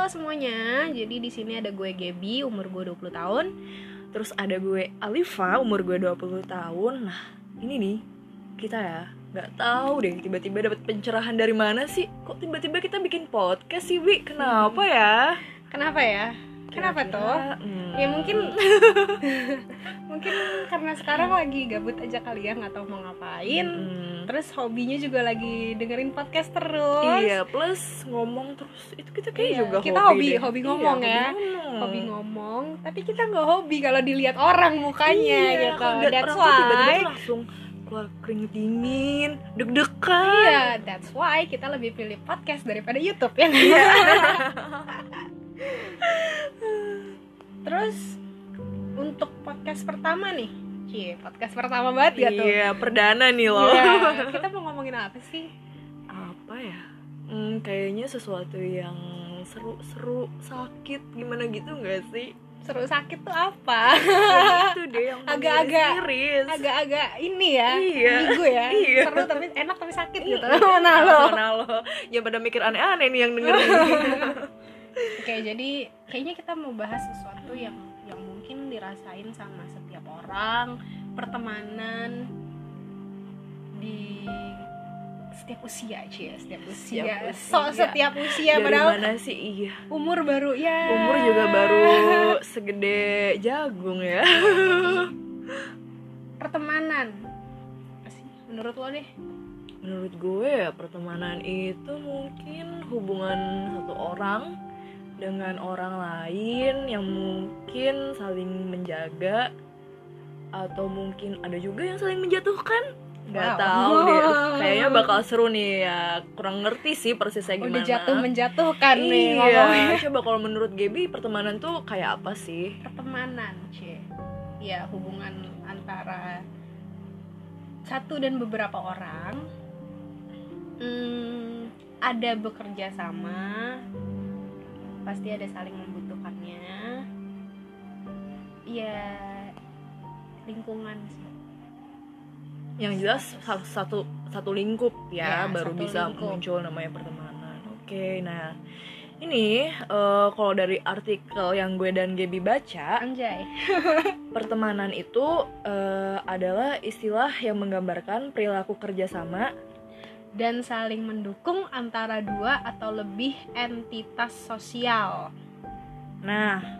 Halo semuanya. Jadi di sini ada gue Gaby, umur gue 20 tahun. Terus ada gue Alifa, umur gue 20 tahun. Nah, ini nih kita ya nggak tahu deh tiba-tiba dapat pencerahan dari mana sih? Kok tiba-tiba kita bikin podcast sih, Wi? Kenapa ya? Kenapa ya? Kenapa Kira-kira, tuh? hmm, Ya mungkin mungkin karena sekarang lagi gabut aja kali ya nggak tahu mau ngapain. hmm, Terus hobinya juga lagi dengerin podcast terus. Iya, plus ngomong terus itu kita kayak Iya, juga kita hobi, hobi- hobi Iya, ngomong ya. ngomong. Hobi ngomong, tapi kita nggak hobi kalau dilihat orang mukanya Iya, gitu. That's tiba-tiba why. tuh langsung keluar keringet dingin, deg-degan. Iya, that's why kita lebih pilih podcast daripada YouTube ya. Iya. Terus untuk podcast pertama nih, Cie, podcast pertama banget ya tuh. Iya, perdana nih loh. Iya, kita mau ngomongin apa sih? apa ya hmm, kayaknya sesuatu yang seru-seru sakit gimana gitu nggak sih Seru sakit tuh apa? itu deh yang Agak-agak- Agak-agak ini ya, Iya. minggu ya. Iya. Seru tapi enak tapi sakit gitu. Iya. Mana lo? mana lo ya pada mikir aneh-aneh nih yang dengerin Oke, jadi kayaknya kita mau bahas sesuatu yang yang mungkin dirasain sama orang, pertemanan di setiap usia setiap usia. Setiap usia. So setiap usia dari padahal mana sih iya umur baru ya. umur juga baru segede jagung ya pertemanan. Menurut lo deh? menurut gue ya pertemanan itu mungkin hubungan satu orang dengan orang lain yang mungkin saling menjaga atau mungkin ada juga yang saling menjatuhkan? Nggak Wow. tahu deh. Kayaknya bakal seru nih ya. Kurang ngerti sih persisnya gimana. Udah jatuh menjatuhkan nih iya. ngomongnya. coba kalau menurut Gaby pertemanan tuh kayak apa sih? Pertemanan cie ya hubungan antara satu dan beberapa orang. Hmm, ada bekerja sama. Pasti ada saling membutuhkannya. Ya lingkungan sih. Yang jelas sa- satu satu lingkup ya, Ya, baru bisa lingkup. muncul namanya pertemanan. Oke nah ini eh, kalau dari artikel yang gue dan Gaby baca anjay. pertemanan itu eh, adalah istilah yang menggambarkan perilaku kerjasama dan saling mendukung antara dua atau lebih entitas sosial. Nah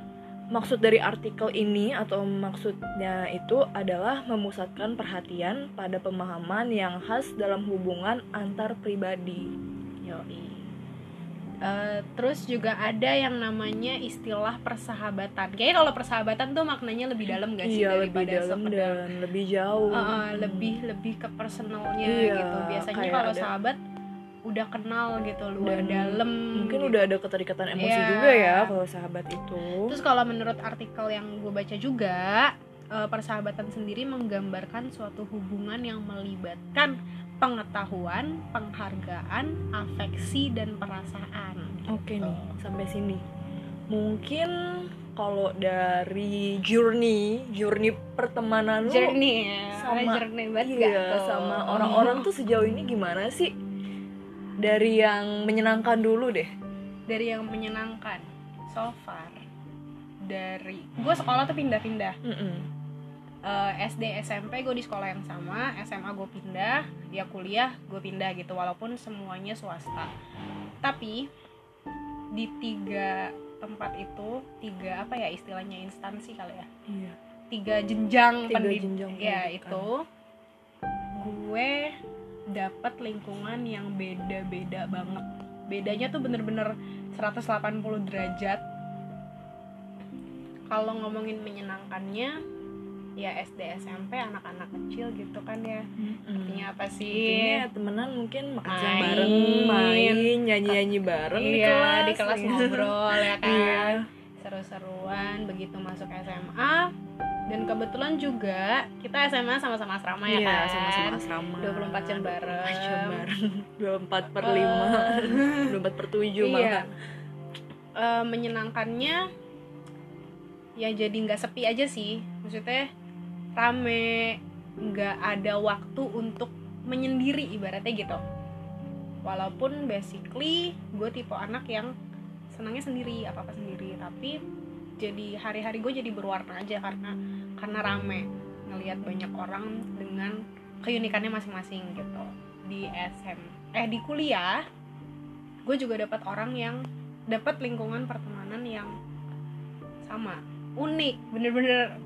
maksud dari artikel ini atau maksudnya itu adalah memusatkan perhatian pada pemahaman yang khas dalam hubungan antar pribadi Yoi. Eh, terus juga ada yang namanya istilah persahabatan. Kayaknya kalau persahabatan tuh maknanya lebih dalam gak sih iya lebih daripada dalam sekedar dan lebih jauh Eh, eh, lebih lebih ke personalnya Iya, gitu. Biasanya kalau ada- sahabat udah kenal gitu luar Dan dalam. mungkin gitu. udah ada keterikatan emosi Iya. juga ya kalau sahabat itu Terus kalau menurut artikel yang gue baca juga eh, persahabatan sendiri menggambarkan suatu hubungan yang melibatkan pengetahuan, penghargaan, afeksi dan perasaan. oke nih sampai sini mungkin kalau dari journey journey pertemanan lu journey ya sama- journey banget iya gak tuh? sama orang-orang tuh sejauh ini gimana sih dari yang menyenangkan dulu deh. Dari yang menyenangkan. So far dari gue sekolah tuh pindah-pindah. Mm-mm. Eh, SD SMP gue di sekolah yang sama SMA gue pindah ya kuliah gue pindah gitu walaupun semuanya swasta. Tapi di tiga tempat itu tiga apa ya istilahnya instansi kali ya? Iya. Tiga jenjang Tiga jenjang ya pendidikan. itu gue dapat lingkungan yang beda-beda banget. Bedanya tuh bener-bener 180 derajat. Kalau ngomongin menyenangkannya ya SD SMP anak-anak kecil gitu kan ya. Artinya apa sih? Intinya temenan mungkin makan bareng, main, nyanyi-nyanyi bareng di iya kelas. di kelas ngobrol ya kan. Iya. seru-seruan begitu masuk SMA dan kebetulan juga kita SMA sama-sama asrama ya Iya, kan sama-sama asrama. 24 jam bareng. 24 jam bareng. 24 per Eh. 5, 24 per 7 iya malah. Eh, menyenangkannya ya jadi nggak sepi aja sih maksudnya rame nggak ada waktu untuk menyendiri ibaratnya gitu walaupun basically gue tipe anak yang senangnya sendiri apa apa sendiri tapi jadi hari-hari gue jadi berwarna aja karena karena rame. Ngelihat banyak orang dengan keunikannya masing-masing gitu. Di SM eh di kuliah gue juga dapat orang yang dapat lingkungan pertemanan yang sama. Unik bener-bener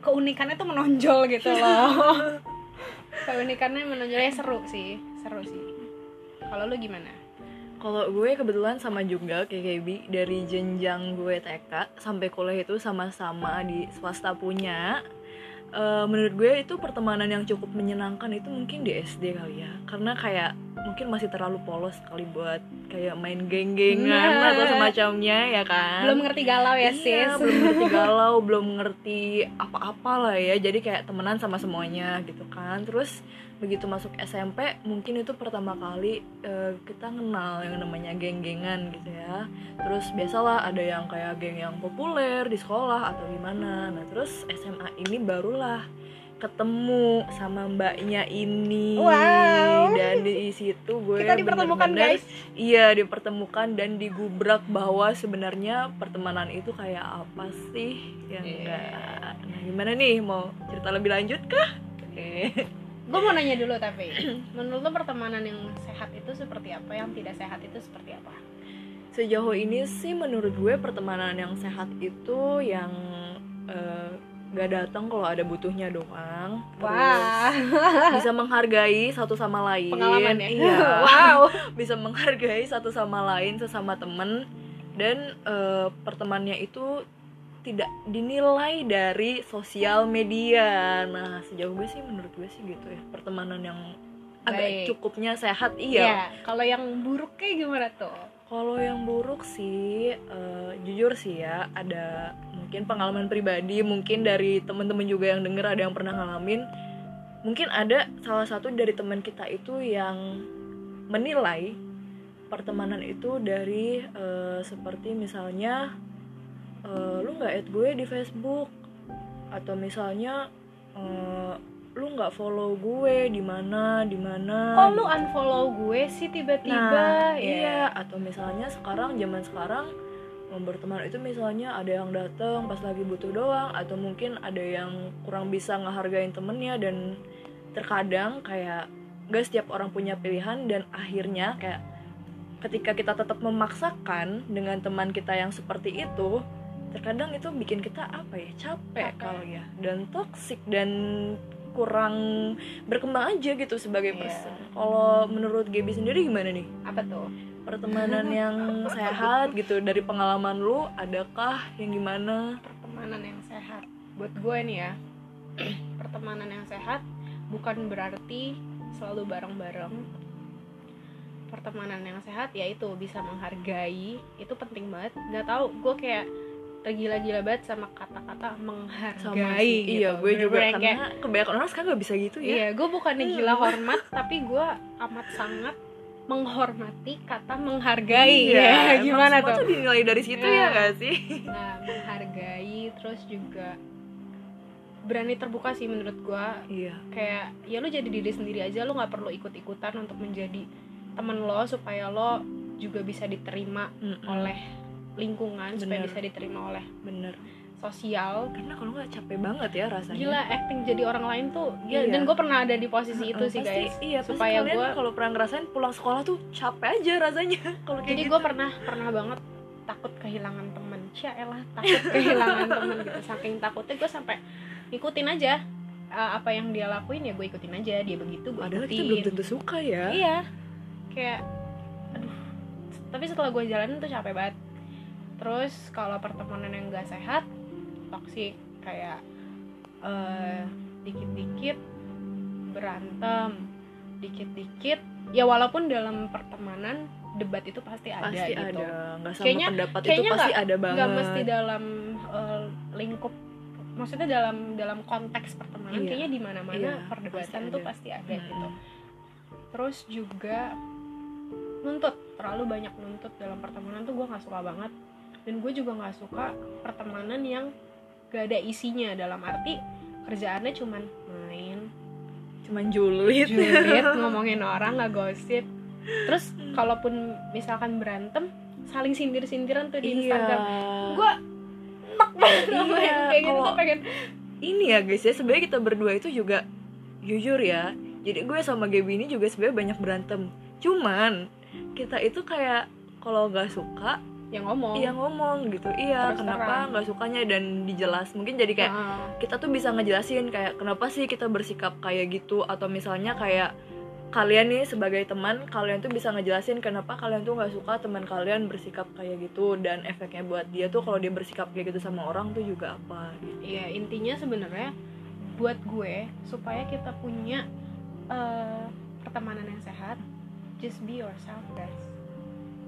keunikannya tuh menonjol gitu loh. Keunikannya menonjolnya seru sih seru sih. Kalau lu gimana Kalau gue kebetulan sama juga kayak dari jenjang gue TK sampai kuliah itu sama-sama di swasta punya. Eh, menurut gue itu pertemanan yang cukup menyenangkan itu mungkin di SD kali ya karena kayak mungkin masih terlalu polos kali buat kayak main geng-gengan Nah. atau semacamnya ya kan belum ngerti galau ya Iya, sis belum ngerti galau, belum ngerti apa-apa lah ya. Jadi kayak temenan sama semuanya gitu kan. Terus begitu masuk SMP, mungkin itu pertama kali eh, kita kenal yang namanya geng-gengan gitu ya. Terus biasalah ada yang kayak geng yang populer di sekolah atau gimana. Nah, terus SMA ini barulah ketemu sama mbaknya ini Wow. dan di situ gue kita dipertemukan bener-bener- guys Iya dipertemukan dan digubrak bahwa sebenarnya pertemanan itu kayak apa sih yang Iya. enggak. Nah gimana nih mau cerita lebih lanjut kah? Oke. gue mau nanya dulu tapi menurut lo pertemanan yang sehat itu seperti apa yang tidak sehat itu seperti apa Sejauh ini sih menurut gue pertemanan yang sehat itu yang eh, gak datang kalau ada butuhnya doang. Wah bisa menghargai satu sama lain. pengalaman ya Iya. wow bisa menghargai satu sama lain sesama temen dan eh, pertemanannya itu tidak dinilai dari sosial media. Nah, sejauh gue sih menurut gue sih gitu ya. Pertemanan yang agak Baik. cukupnya sehat Iya. iya. kalau yang buruk kayak gimana tuh Kalau yang buruk sih eh, jujur sih ya ada mungkin pengalaman pribadi, mungkin dari temen-temen juga yang denger ada yang pernah ngalamin. Mungkin ada salah satu dari teman kita itu yang menilai pertemanan itu dari eh, seperti misalnya eh, lu nggak add gue di Facebook atau misalnya eh, lu nggak follow gue di mana di mana. Oh lu unfollow gue sih tiba-tiba Nah, ya? iya. Atau misalnya sekarang zaman sekarang berteman itu misalnya ada yang datang pas lagi butuh doang atau mungkin ada yang kurang bisa ngehargain temennya dan terkadang kayak gak setiap orang punya pilihan dan akhirnya kayak ketika kita tetap memaksakan dengan teman kita yang seperti itu terkadang itu bikin kita apa ya? Capek Capek. kali ya. Dan toksik dan kurang berkembang aja gitu sebagai Iya. person. Kalau menurut Gaby sendiri gimana nih? apa tuh Pertemanan yang sehat gitu dari pengalaman lu adakah yang gimana? pertemanan yang sehat buat gue nih ya pertemanan yang sehat bukan berarti selalu bareng-bareng pertemanan yang sehat yaitu bisa menghargai itu penting banget nggak tahu gue kayak tergila-gila banget sama kata-kata menghargai Sama sih. gitu. Iya, gue juga Bener-bener yang kayak, karena kebanyakan orang sekarang gak bisa gitu ya. iya gue bukannya gila hormat tapi gue amat sangat menghormati kata menghargai Iya, ya gimana tuh tuh dinilai dari situ Nah. ya gak sih? nah menghargai terus juga berani terbuka sih menurut gua Iya. kayak ya lu jadi diri sendiri aja lu nggak perlu ikut-ikutan untuk menjadi temen lo supaya lo juga bisa diterima Mm-mm. oleh lingkungan supaya Bener. bisa diterima oleh bener. sosial Karena kalau nggak capek banget ya rasanya. gila acting jadi orang lain tuh gila. Iya. dan gue pernah ada di posisi itu sih pasti, guys Iya, Supaya gua- kalau pernah ngerasain pulang sekolah tuh capek aja rasanya. Kalau jadi gitu. gue pernah pernah banget takut kehilangan temen Cia elah takut kehilangan temen gitu saking takutnya gue sampai ikutin aja uh, apa yang dia lakuin ya gue ikutin aja dia begitu gue Padahal ikutin kita belum tentu suka ya. iya kayak aduh tapi setelah gue jalanin tuh capek banget terus kalau pertemanan yang gak sehat toksik kayak eh, dikit-dikit berantem dikit-dikit ya walaupun dalam pertemanan debat itu pasti ada Pasti gitu ada. Nggak sama Kayaknya- pendapat itu kayaknya pasti ada banget. nggak mesti dalam eh, lingkup maksudnya dalam dalam konteks pertemanan Iya. kayaknya di mana-mana Iya, perdebatan pasti tuh ada. pasti ada Mm-mm. gitu terus juga nuntut terlalu banyak nuntut dalam pertemanan tuh gue nggak suka banget dan gue juga nggak suka pertemanan yang gak ada isinya. Dalam arti kerjaannya cuman main. Cuman julid. julid ngomongin orang nggak gosip. Terus kalaupun misalkan berantem saling sindir-sindiran tuh di iya. Instagram. Gue enak banget Iya, kayak gitu tuh pengen ini ya guys ya. Sebenarnya kita berdua itu juga jujur ya. Jadi gue sama Gaby ini juga sebenarnya banyak berantem. Cuman kita itu kayak kalau nggak suka yang ngomong iya ngomong gitu iya Terus kenapa nggak sukanya dan dijelas mungkin jadi kayak Heeh. kita tuh bisa ngejelasin kayak kenapa sih kita bersikap kayak gitu atau misalnya kayak kalian nih sebagai teman kalian tuh bisa ngejelasin kenapa kalian tuh nggak suka teman kalian bersikap kayak gitu dan efeknya buat dia tuh kalau dia bersikap kayak gitu sama orang tuh juga apa gitu. Iya intinya sebenarnya buat gue supaya kita punya eh, pertemanan yang sehat, just be yourself guys.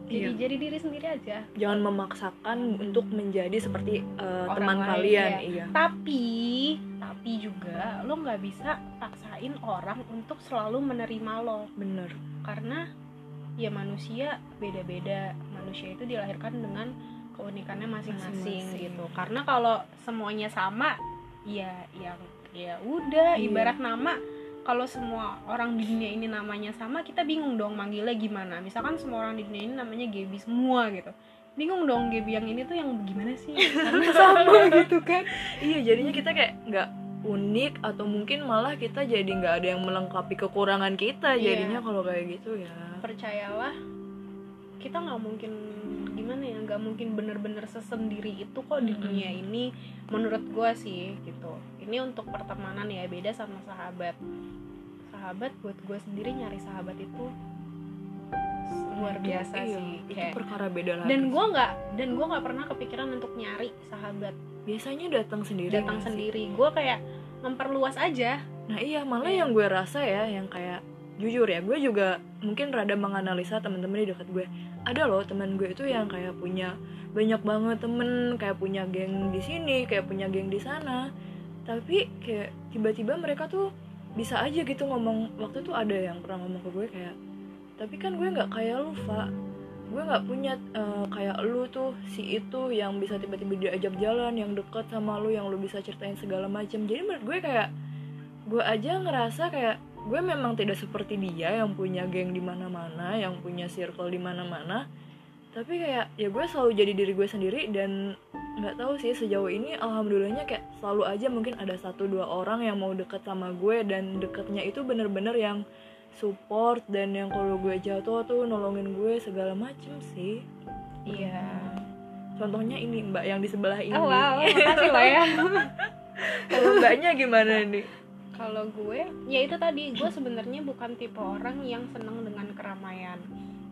Jadi Iya. jadi diri sendiri aja. jangan memaksakan untuk menjadi seperti uh, Orang teman lain, kalian iya. iya Tapi tapi juga lo nggak bisa paksain orang untuk selalu menerima lo bener karena ya manusia beda-beda. Manusia itu dilahirkan dengan keunikannya masing-masing Masing-masing. gitu. Karena kalau semuanya sama ya yang ya udah Iya. ibarat nama kalau semua orang di dunia ini namanya sama kita bingung dong manggilnya gimana. Misalkan semua orang di dunia ini namanya Gaby semua gitu. Bingung dong Gaby yang ini tuh yang gimana sih? Karena sama gitu kan? Iya jadinya kita kayak nggak unik atau mungkin malah kita jadi nggak ada yang melengkapi kekurangan kita Iya. jadinya kalau kayak gitu ya. Percayalah kita nggak mungkin gimana ya nggak mungkin bener-bener sesendiri itu kok di dunia ini menurut gue sih gitu. Ini untuk pertemanan ya beda sama sahabat. Sahabat buat gue sendiri nyari sahabat itu luar biasa Iya, sih itu kayak perkara beda lagi dan gue nggak dan gue nggak pernah kepikiran untuk nyari sahabat. Biasanya datang sendiri datang sendiri. Gue kayak memperluas aja. Nah iya malah Iya. yang gue rasa ya yang kayak jujur ya gue juga mungkin rada menganalisa teman-teman di dekat gue. Ada loh teman gue itu yang kayak punya banyak banget temen kayak punya geng di sini kayak punya geng di sana. Tapi kayak tiba-tiba mereka tuh bisa aja gitu ngomong waktu tuh ada yang pernah ngomong ke gue kayak tapi kan gue nggak kayak lu Fa. Gue nggak punya eh, kayak lu tuh si itu yang bisa tiba-tiba diajak jalan yang deket sama lu yang lu bisa ceritain segala macam jadi menurut gue kayak gue aja ngerasa kayak gue memang tidak seperti dia yang punya geng di mana-mana yang punya circle di mana-mana. Tapi kayak ya gue selalu jadi diri gue sendiri dan nggak tahu sih sejauh ini alhamdulillahnya kayak selalu aja mungkin ada satu dua orang yang mau deket sama gue dan deketnya itu bener-bener yang support dan yang kalau gue jatuh tuh nolongin gue segala macem sih. Iya. Contohnya ini mbak yang di sebelah ini. oh wow. Makasih lo ya. Kalau mbaknya gimana nih kalau gue ya itu tadi gue sebenarnya bukan tipe orang yang seneng dengan keramaian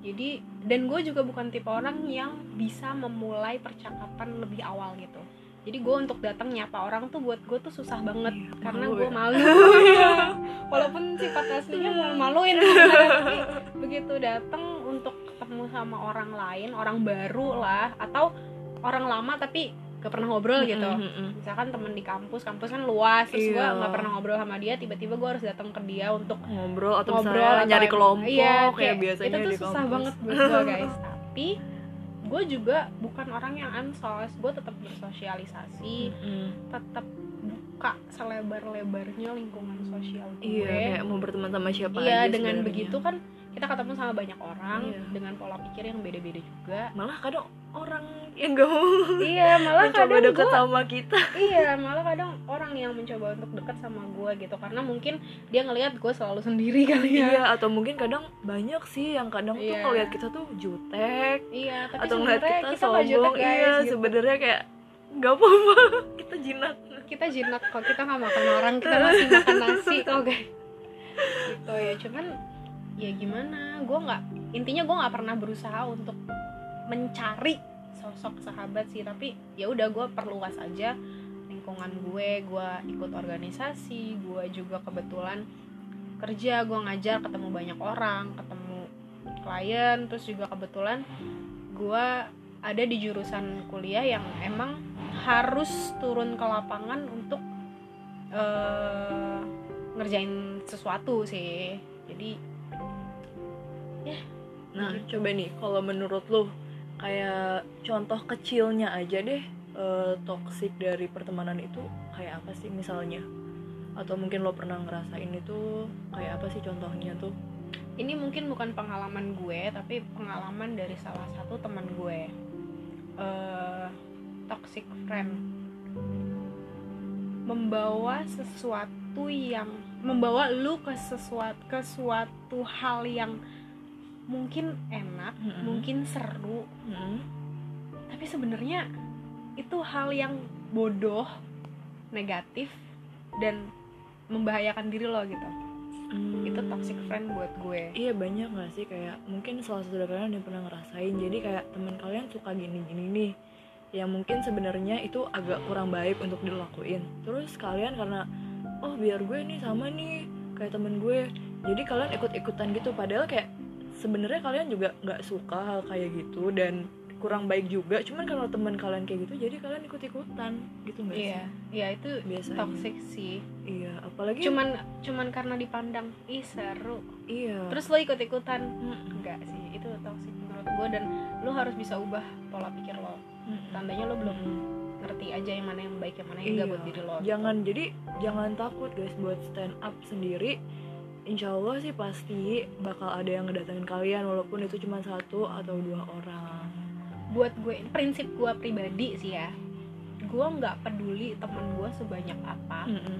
jadi dan gue juga bukan tipe orang yang bisa memulai percakapan lebih awal gitu jadi gue untuk datang nyapa orang tuh buat gue tuh susah banget Iya, karena malu gue ya. malu Iya. walaupun sifat aslinya malu-maluin tapi begitu datang untuk ketemu sama orang lain orang baru lah atau orang lama tapi gak pernah ngobrol gitu Mm, mm, mm. misalkan temen di kampus kampus kan luas terus gue Iya. nggak pernah ngobrol sama dia tiba-tiba gue harus datang ke dia untuk ngobrol atau ngobrol misalnya atau nyari kelompok iya, kayak, biasanya itu tuh di susah kampus. banget buat gue guys tapi gue juga bukan orang yang ansos gue tetap bersosialisasi Mm. tetap buka selebar-lebarnya lingkungan sosial gue iya kayak mau berteman sama siapa Iya, aja dengan sebenarnya. begitu kan kita ketemu sama banyak orang Iya. dengan pola pikir yang beda-beda juga malah kadang orang yang gak mau iya malah mencoba kadang deket gue sama kita. Iya malah kadang orang yang mencoba untuk dekat sama gue gitu. Karena mungkin dia ngelihat gue selalu sendiri kali ya. Iya atau mungkin kadang banyak sih yang kadang tuh Iya. ngeliat kita tuh jutek. Iya tapi atau ngeliat sebenarnya kita, kita nggak jutek sombong. Guys iya gitu. sebenarnya kayak gak apa-apa. Kita jinak. Kita jinak kok kita nggak makan orang kita masih makan nasi kok guys gitu ya cuman ya gimana gue nggak intinya gue nggak pernah berusaha untuk mencari sosok sahabat sih tapi ya udah gue perluas aja lingkungan gue gue ikut organisasi gue juga kebetulan kerja gue ngajar ketemu banyak orang ketemu klien terus juga kebetulan gue ada di jurusan kuliah yang emang harus turun ke lapangan untuk eh, ngerjain sesuatu sih. Jadi nah coba nih kalau menurut lu kayak contoh kecilnya aja deh eh, toxic dari pertemanan itu kayak apa sih misalnya? Atau mungkin lo pernah ngerasain itu kayak apa sih contohnya tuh? Ini mungkin bukan pengalaman gue tapi pengalaman dari salah satu teman gue. Eh, toxic friend. Membawa sesuatu yang membawa lu ke sesuatu ke suatu hal yang mungkin enak Mm-mm. mungkin seru. Mm-mm. tapi sebenarnya itu hal yang bodoh negatif dan membahayakan diri lo gitu. Itu toxic Hmm. friend buat gue. Iya banyak gak sih? Kayak mungkin salah satu dari kalian yang pernah ngerasain. Jadi kayak teman kalian suka gini-gini nih. Yang mungkin sebenarnya itu agak kurang baik untuk dilakuin. Terus kalian karena oh biar gue nih sama nih kayak temen gue. Jadi kalian ikut-ikutan gitu. Padahal kayak sebenarnya kalian juga nggak suka hal kayak gitu dan kurang baik juga. Cuman kalau teman kalian kayak gitu jadi kalian ikut-ikutan gitu nggak iya iya itu sih biasanya. toxic sih. Iya apalagi cuman cuman karena dipandang ih seru. Iya. Terus lo ikut ikutan Mm-mm. enggak sih itu toxic menurut gue dan lo harus bisa ubah pola pikir lo. Mm-mm. tandanya lo belum ngerti aja yang mana yang baik yang mana yang enggak Iya. buat diri lo jangan jadi jangan takut guys buat stand up sendiri Insya Allah sih pasti bakal ada yang ngedatengin kalian walaupun itu cuma satu atau dua orang buat gue prinsip gue pribadi sih ya gue nggak peduli temen gue sebanyak apa Mm-mm.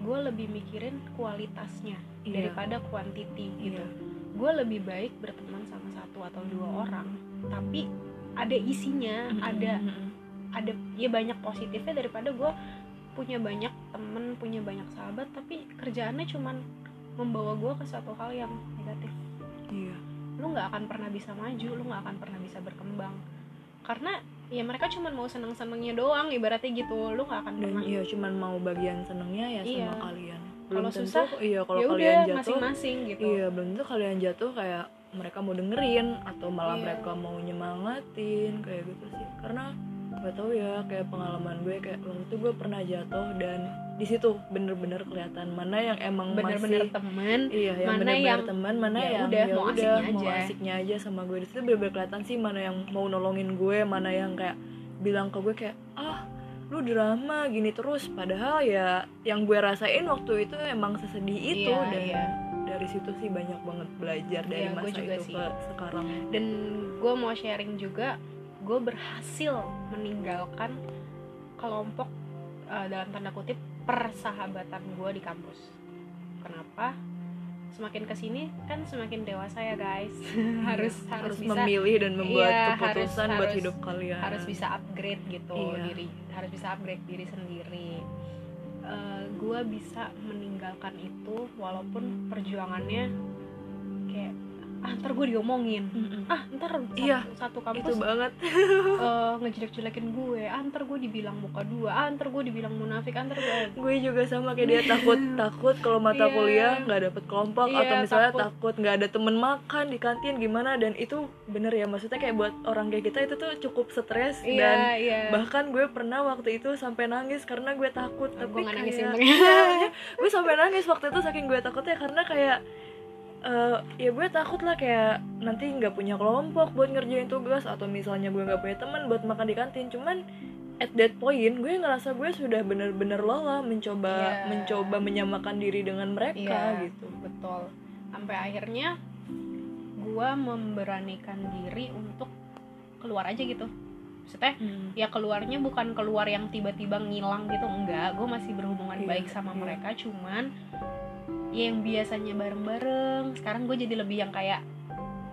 gue lebih mikirin kualitasnya Iya. daripada quantity gitu Iya. gue lebih baik berteman sama satu atau dua orang tapi ada isinya Mm-mm. ada Mm-mm. ada ya banyak positifnya daripada gue punya banyak temen punya banyak sahabat tapi kerjaannya cuman membawa gue ke satu hal yang negatif. Iya. Lu nggak akan pernah bisa maju lu nggak akan pernah bisa berkembang. Karena ya mereka cuman mau seneng senengnya doang ibaratnya gitu. Lu nggak akan dan pernah. iya cuman mau bagian senengnya ya Iya. sama kalian. Kalau susah, iya kalau ya kalian udah jatuh masing-masing gitu. iya belum tentu kalian jatuh kayak mereka mau dengerin atau malah Iya. mereka mau nyemangatin kayak gitu sih. Karena gak tahu ya kayak pengalaman gue kayak waktu itu gue pernah jatuh dan di situ bener-bener kelihatan mana yang emang bener-bener masih temen iya yang mana bener-bener yang teman mana ya yang udah, ya mau udah, asiknya mau aja. asiknya aja sama gue di situ bener-bener kelihatan sih mana yang mau nolongin gue mana yang kayak bilang ke gue kayak ah lu drama gini terus padahal ya yang gue rasain waktu itu emang sesedih itu Iya, dan iya. dari situ sih banyak banget belajar dari Iya, gue masa itu sih. ke sekarang dan gue mau sharing juga gue berhasil meninggalkan kelompok uh, dalam tanda kutip persahabatan gue di kampus. Kenapa? Semakin ke sini kan semakin dewasa ya guys. Harus harus, bisa memilih dan membuat Iya, keputusan harus- buat harus- hidup kalian. harus bisa upgrade gitu Iya. diri harus bisa upgrade diri sendiri. Gue bisa meninggalkan itu walaupun perjuangannya ah ntar gue diomongin. Mm-mm. ah ntar satu, Iya, satu itu kampus banget. Eh, ngejelek-jelekin gue. Ah ntar gue dibilang muka dua. Ah ntar gue dibilang munafik. Ah ntar gue gue juga sama kayak dia takut takut kalau mata Iya. kuliah nggak dapet kelompok Iya, atau misalnya takut. nggak ada temen makan di kantin gimana? Dan itu bener ya maksudnya kayak buat orang kayak kita itu tuh cukup stres dan iya. iya bahkan gue pernah waktu itu sampai nangis karena gue takut. Ah, tapi gue nangis kayak. Iya, gue sampai nangis waktu itu saking gue takutnya karena kayak eh, ya gue takut lah kayak nanti nggak punya kelompok buat ngerjain tugas atau misalnya gue nggak punya teman buat makan di kantin cuman at that point gue ngerasa gue sudah bener-bener lelah mencoba Iya. mencoba menyamakan diri dengan mereka Iya, gitu betul sampai akhirnya gue memberanikan diri untuk keluar aja gitu maksudnya Hmm. ya keluarnya bukan keluar yang tiba-tiba ngilang gitu enggak gue masih berhubungan Iya, baik sama iya. mereka cuman ya yang biasanya bareng-bareng. Sekarang gue jadi lebih yang kayak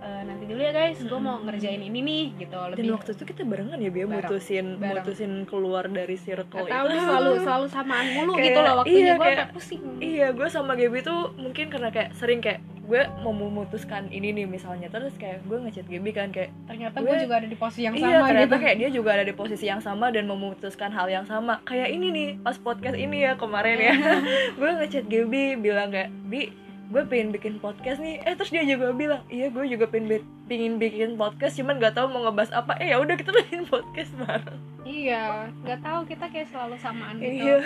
"Eh, nanti dulu ya guys. Gue mau ngerjain ini nih gitu. Dan lebih waktu itu kita barengan ya Bia Bareng, mutusin bareng. mutusin keluar dari circle Gak tau itu selalu selalu samaan mulu Kayak- gitu loh waktunya. iya, gue kayak- kayak pusing. Iya, gue sama Gaby tuh mungkin karena kayak sering kayak gue mau memutuskan ini nih misalnya. Terus kayak gue ngechat Gaby kan kayak ternyata gue- gue juga ada di posisi yang iya sama ternyata gitu. kayak dia juga ada di posisi yang sama dan memutuskan hal yang sama. Kayak ini nih pas podcast ini ya kemarin ya. Gue ngechat Gaby bilang kayak Bi gue pengen bikin podcast nih. Eh terus dia juga bilang iya gue juga pengen pengen bikin podcast cuman gak tahu mau ngebahas apa. Eh ya udah kita bikin podcast bareng. Iya nggak tahu kita kayak selalu samaan gitu. Iya.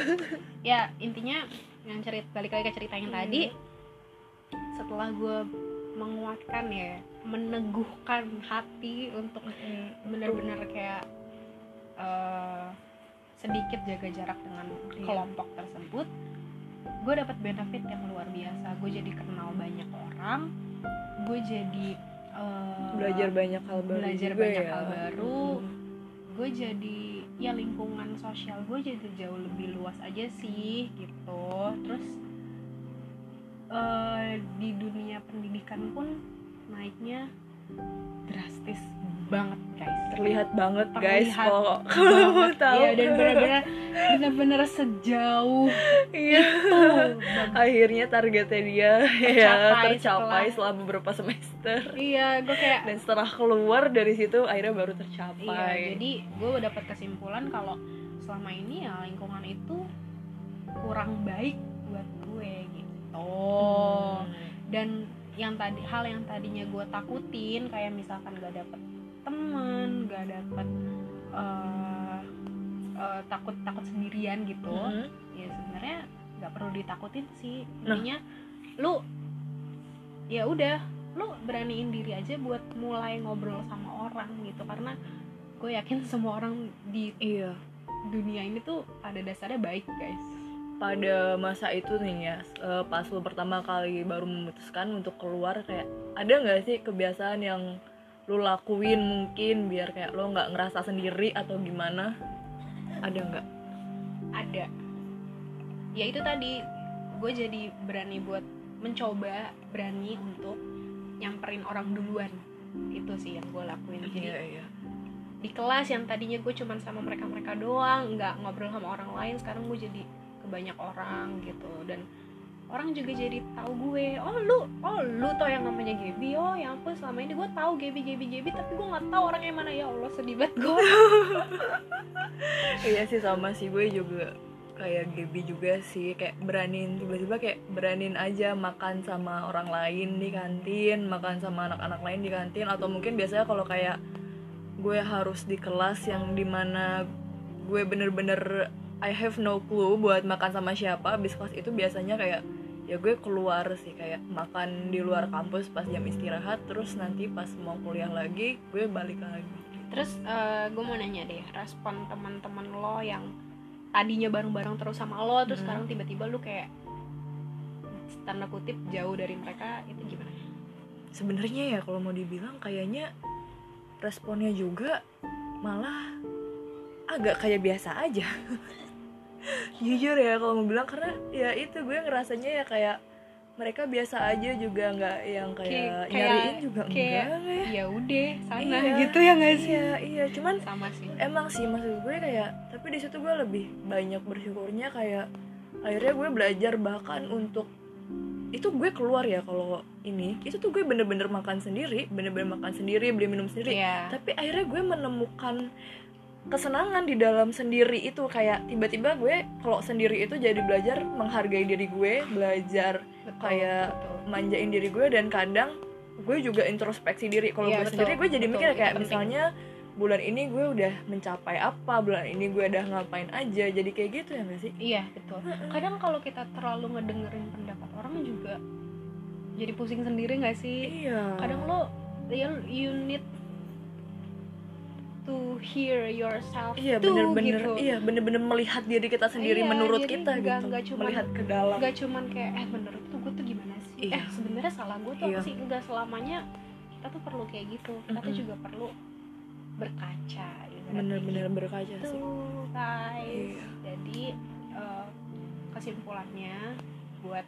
Ya intinya yang cerit balik lagi ke cerita yang Hmm. tadi setelah gue menguatkan ya meneguhkan hati untuk benar-benar kayak eh, sedikit jaga jarak dengan Iya. kelompok tersebut gue dapat benefit yang luar biasa gue jadi kenal banyak orang gue jadi eh, belajar banyak hal baru belajar juga banyak ya. hal baru. Mm. gue jadi ya lingkungan sosial gue jadi jauh lebih luas aja sih gitu terus eh, di dunia pendidikan pun naiknya drastis banget guys terlihat banget guys Terlihat kalau kalau banget. tahu Iya, dan benar-benar benar-benar sejauh Iya. itu akhirnya targetnya dia ya Tercapai tercapai setelah- selama beberapa semester iya gue kayak dan setelah keluar dari situ akhirnya baru Iya, tercapai jadi gue dapat kesimpulan kalau selama ini ya lingkungan itu kurang baik buat gue gitu. Hmm. Dan yang tadi hal yang tadinya gue takutin kayak misalkan gak dapet temen, gak dapet eh, eh, takut takut sendirian gitu. Mhm. Ya sebenarnya nggak perlu ditakutin sih. Nah. Intinya lu ya udah lu beraniin diri aja buat mulai ngobrol sama orang gitu karena gue yakin semua orang di iya dunia ini tuh pada dasarnya baik guys pada masa itu nih ya eh, pas lo pertama kali baru memutuskan untuk keluar kayak ada nggak sih kebiasaan yang lo lakuin mungkin biar kayak lo nggak ngerasa sendiri atau gimana? Ada nggak? Ada. Ya itu tadi gue jadi berani buat mencoba berani untuk nyamperin orang duluan. Itu sih yang gue lakuin. Jadi iya iya. di kelas yang tadinya gue cuman sama mereka mereka doang nggak ngobrol sama orang lain sekarang gue jadi banyak orang gitu. Dan orang juga jadi tahu gue oh lu oh lu tau yang namanya Gaby? Oh ya ampun selama ini gue tahu Gaby Gaby Gaby tapi gue nggak tahu orang yang mana. Ya Allah sedih banget gue. Iya sih sama sih gue juga kayak Gaby juga sih kayak beraniin tiba-tiba kayak beraniin aja makan sama orang lain di kantin makan sama anak-anak lain di kantin atau mungkin biasanya kalau kayak gue harus di kelas yang di mana gue bener-bener I have no clue buat makan sama siapa abis kelas itu biasanya kayak ya gue keluar sih kayak makan di luar kampus pas jam istirahat terus nanti pas mau kuliah lagi gue balik lagi. Terus eh, gue mau nanya deh respon teman-teman lo yang tadinya bareng-bareng terus sama lo terus Hmm. sekarang tiba-tiba lu kayak tanda kutip jauh dari mereka itu gimana? Sebenarnya ya kalau mau dibilang kayaknya responnya juga malah agak kayak biasa aja jujur ya kalau mau bilang karena ya itu gue ngerasanya ya kayak mereka biasa aja juga nggak yang kayak, Kayak- nyariin juga kayak- enggak ya. ya udah sana Iya, gitu ya nggak sih? iya iya. Cuman sama sih. emang sih maksud gue kayak tapi di situ gue lebih banyak bersyukurnya kayak akhirnya gue belajar bahkan untuk itu gue keluar ya kalau ini itu tuh gue bener-bener makan sendiri bener-bener makan sendiri beli minum sendiri. Iya. tapi akhirnya gue menemukan kesenangan di dalam sendiri itu. Kayak tiba-tiba gue kalau sendiri itu jadi belajar menghargai diri gue belajar Betul, kayak betul. manjain diri gue dan kadang gue juga introspeksi diri. Kalau Iya, gue betul, sendiri gue jadi betul, mikir kayak penting. misalnya bulan ini gue udah mencapai apa bulan ini gue udah ngapain aja jadi kayak gitu ya gak sih? Iya betul. Kadang kalau kita terlalu ngedengerin pendapat orang juga jadi pusing sendiri nggak sih? Iya. Kadang lo you, you need to hear yourself iya too, bener-bener gitu. iya bener-bener melihat diri kita sendiri Iya, menurut jadi kita nggak- gitu nggak cuman- melihat ke dalam nggak cuman kayak eh menurut tuh gue tuh gimana sih Iya. eh sebenarnya salah gue tuh apa Iya. sih enggak selamanya kita tuh perlu kayak gitu kita tuh Mm-mm. juga perlu berkaca bener-bener berkaca gitu sih guys Iya. jadi eh, kesimpulannya buat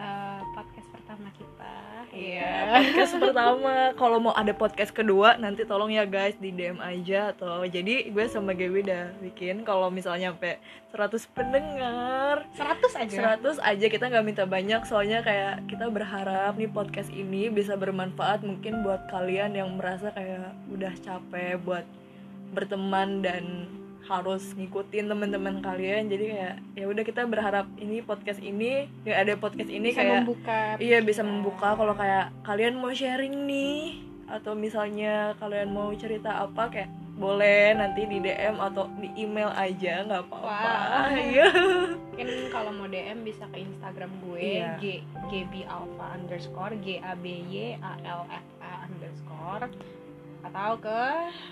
eh, podcast pertama kita. Iya, podcast pertama. Kalau mau ada podcast kedua, nanti tolong ya guys di DM aja atau jadi gue sama Gaby udah bikin kalau misalnya sampai 100 pendengar. 100 aja. 100 aja kita nggak minta banyak. Soalnya kayak kita berharap nih podcast ini bisa bermanfaat mungkin buat kalian yang merasa kayak udah capek buat berteman dan harus ngikutin teman-teman kalian jadi kayak ya udah kita berharap ini podcast ini ya ada podcast ini bisa kayak membuka iya bisa membuka kalau kayak kalian mau sharing nih atau misalnya kalian mau cerita apa kayak boleh nanti di DM atau di email aja nggak apa-apa Wah. iya mungkin kalau mau DM bisa ke Instagram gue Iya. g gb alpha underscore g a b y a l f a underscore atau ke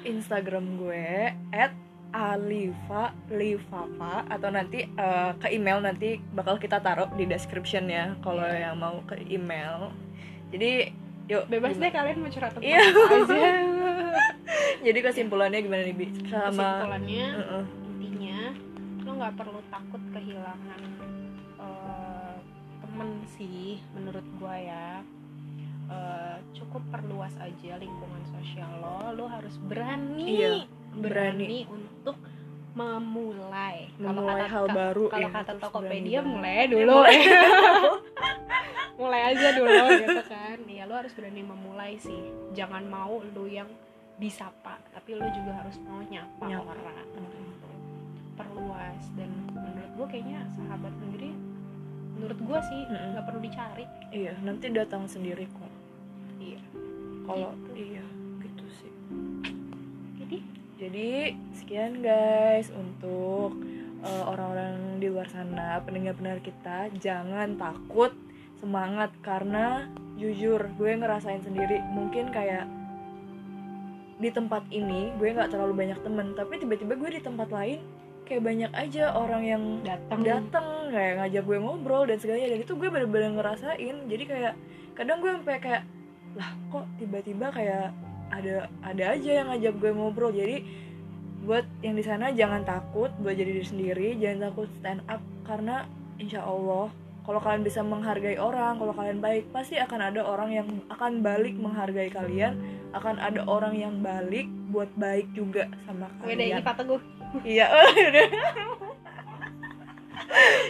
Instagram gue at alifa lifafa atau nanti eh, ke email nanti bakal kita taruh di description ya kalau Iya. yang mau ke email jadi yuk bebas gimana? deh kalian mau curhat tentang Iya. apa aja jadi kesimpulannya gimana nih bi sama kesimpulannya Heeh. intinya lo nggak perlu takut kehilangan eh, temen sih menurut gua ya Eh, cukup perluas aja lingkungan sosial lo lo harus berani Iya, berani untuk memulai. Kalau Memulai kata hal ka- baru, kalau iya, kata Tokopedia mulai dulu. Mulai. mulai aja dulu gitu kan. Ya lo harus berani memulai sih. Jangan mau lo yang disapa tapi lo juga harus mau nyapa, Nyapa. orang. Gitu. perluas. Dan menurut gue kayaknya sahabat sendiri menurut gue sih nggak perlu dicari. Iya nanti datang sendiri kok. Iya. Kalau Gitu. iya jadi sekian guys untuk uh, orang-orang di luar sana pendengar-pendengar kita. Jangan takut semangat karena jujur gue ngerasain sendiri. Mungkin kayak di tempat ini gue nggak terlalu banyak temen. Tapi tiba-tiba gue di tempat lain kayak banyak aja orang yang datang datang kayak ngajak gue ngobrol dan segalanya dan itu gue bener-bener ngerasain. Jadi kayak kadang gue sampai kayak lah kok tiba-tiba kayak ada ada aja yang ngajak gue ngobrol. Jadi buat yang di sana jangan takut buat jadi diri sendiri jangan takut stand up karena insya Allah kalau kalian bisa menghargai orang kalau kalian baik pasti akan ada orang yang akan balik menghargai kalian akan ada orang yang balik buat baik juga sama kalian. Pak Teguh Iya, udah.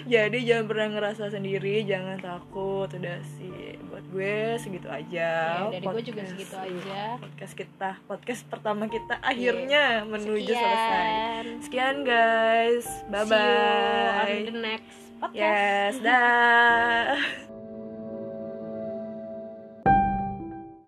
Jadi jangan pernah ngerasa sendiri, jangan takut. Udah sih, buat gue segitu aja. ya, dari gue juga Podcast- segitu aja Podcast kita, podcast pertama kita akhirnya menuju Sekian. selesai. Sekian guys, bye See you on bye. the next podcast Yes, dah.